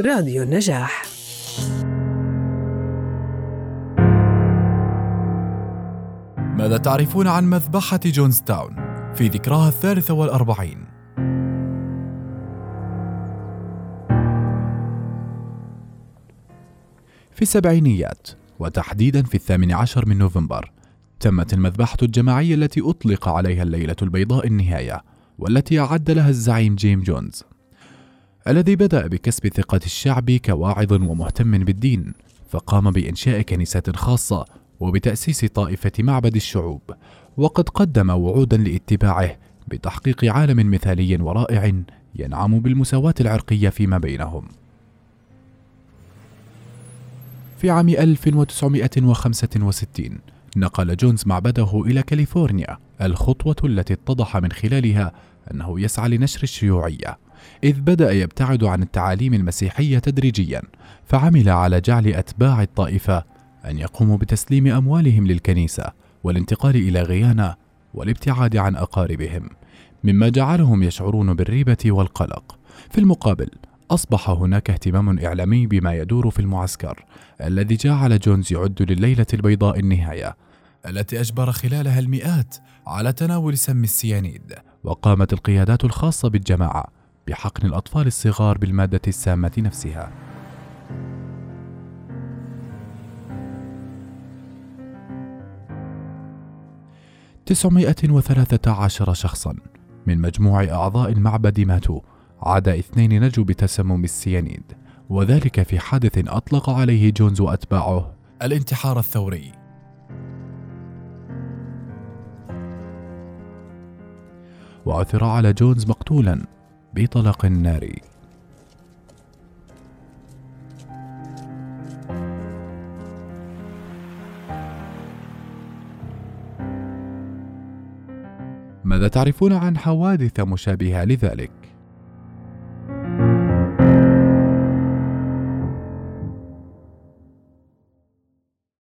راديو النجاح ماذا تعرفون عن مذبحة جونز تاون في ذكراها الثالثة والأربعين؟ في السبعينيات وتحديدا في الثامن عشر من نوفمبر تمت المذبحة الجماعية التي أطلق عليها الليلة البيضاء النهاية والتي أعد لها الزعيم جيم جونز الذي بدأ بكسب ثقة الشعب كواعظ ومهتم بالدين فقام بإنشاء كنيسة خاصة وبتأسيس طائفة معبد الشعوب وقد قدم وعودا لاتباعه بتحقيق عالم مثالي ورائع ينعم بالمساواة العرقية فيما بينهم. في عام 1965 نقل جونز معبده إلى كاليفورنيا الخطوة التي اتضح من خلالها أنه يسعى لنشر الشيوعية. إذ بدأ يبتعد عن التعاليم المسيحية تدريجيا فعمل على جعل أتباع الطائفة أن يقوموا بتسليم أموالهم للكنيسة والانتقال إلى غيانا والابتعاد عن أقاربهم مما جعلهم يشعرون بالريبة والقلق. في المقابل أصبح هناك اهتمام إعلامي بما يدور في المعسكر الذي جعل جونز يعد لليلة البيضاء النهاية التي أجبر خلالها المئات على تناول سم السيانيد وقامت القيادات الخاصة بالجماعة بحقن الأطفال الصغار بالمادة السامة نفسها. تسعمائة وثلاثة عشر شخصا من مجموع أعضاء المعبد ماتوا عدا اثنين نجوا بتسمم السيانيد وذلك في حادث أطلق عليه جونز وأتباعه. الانتحار الثوري. وعثر على جونز مقتولا بطلق ناري ماذا تعرفون عن حوادث مشابهة لذلك؟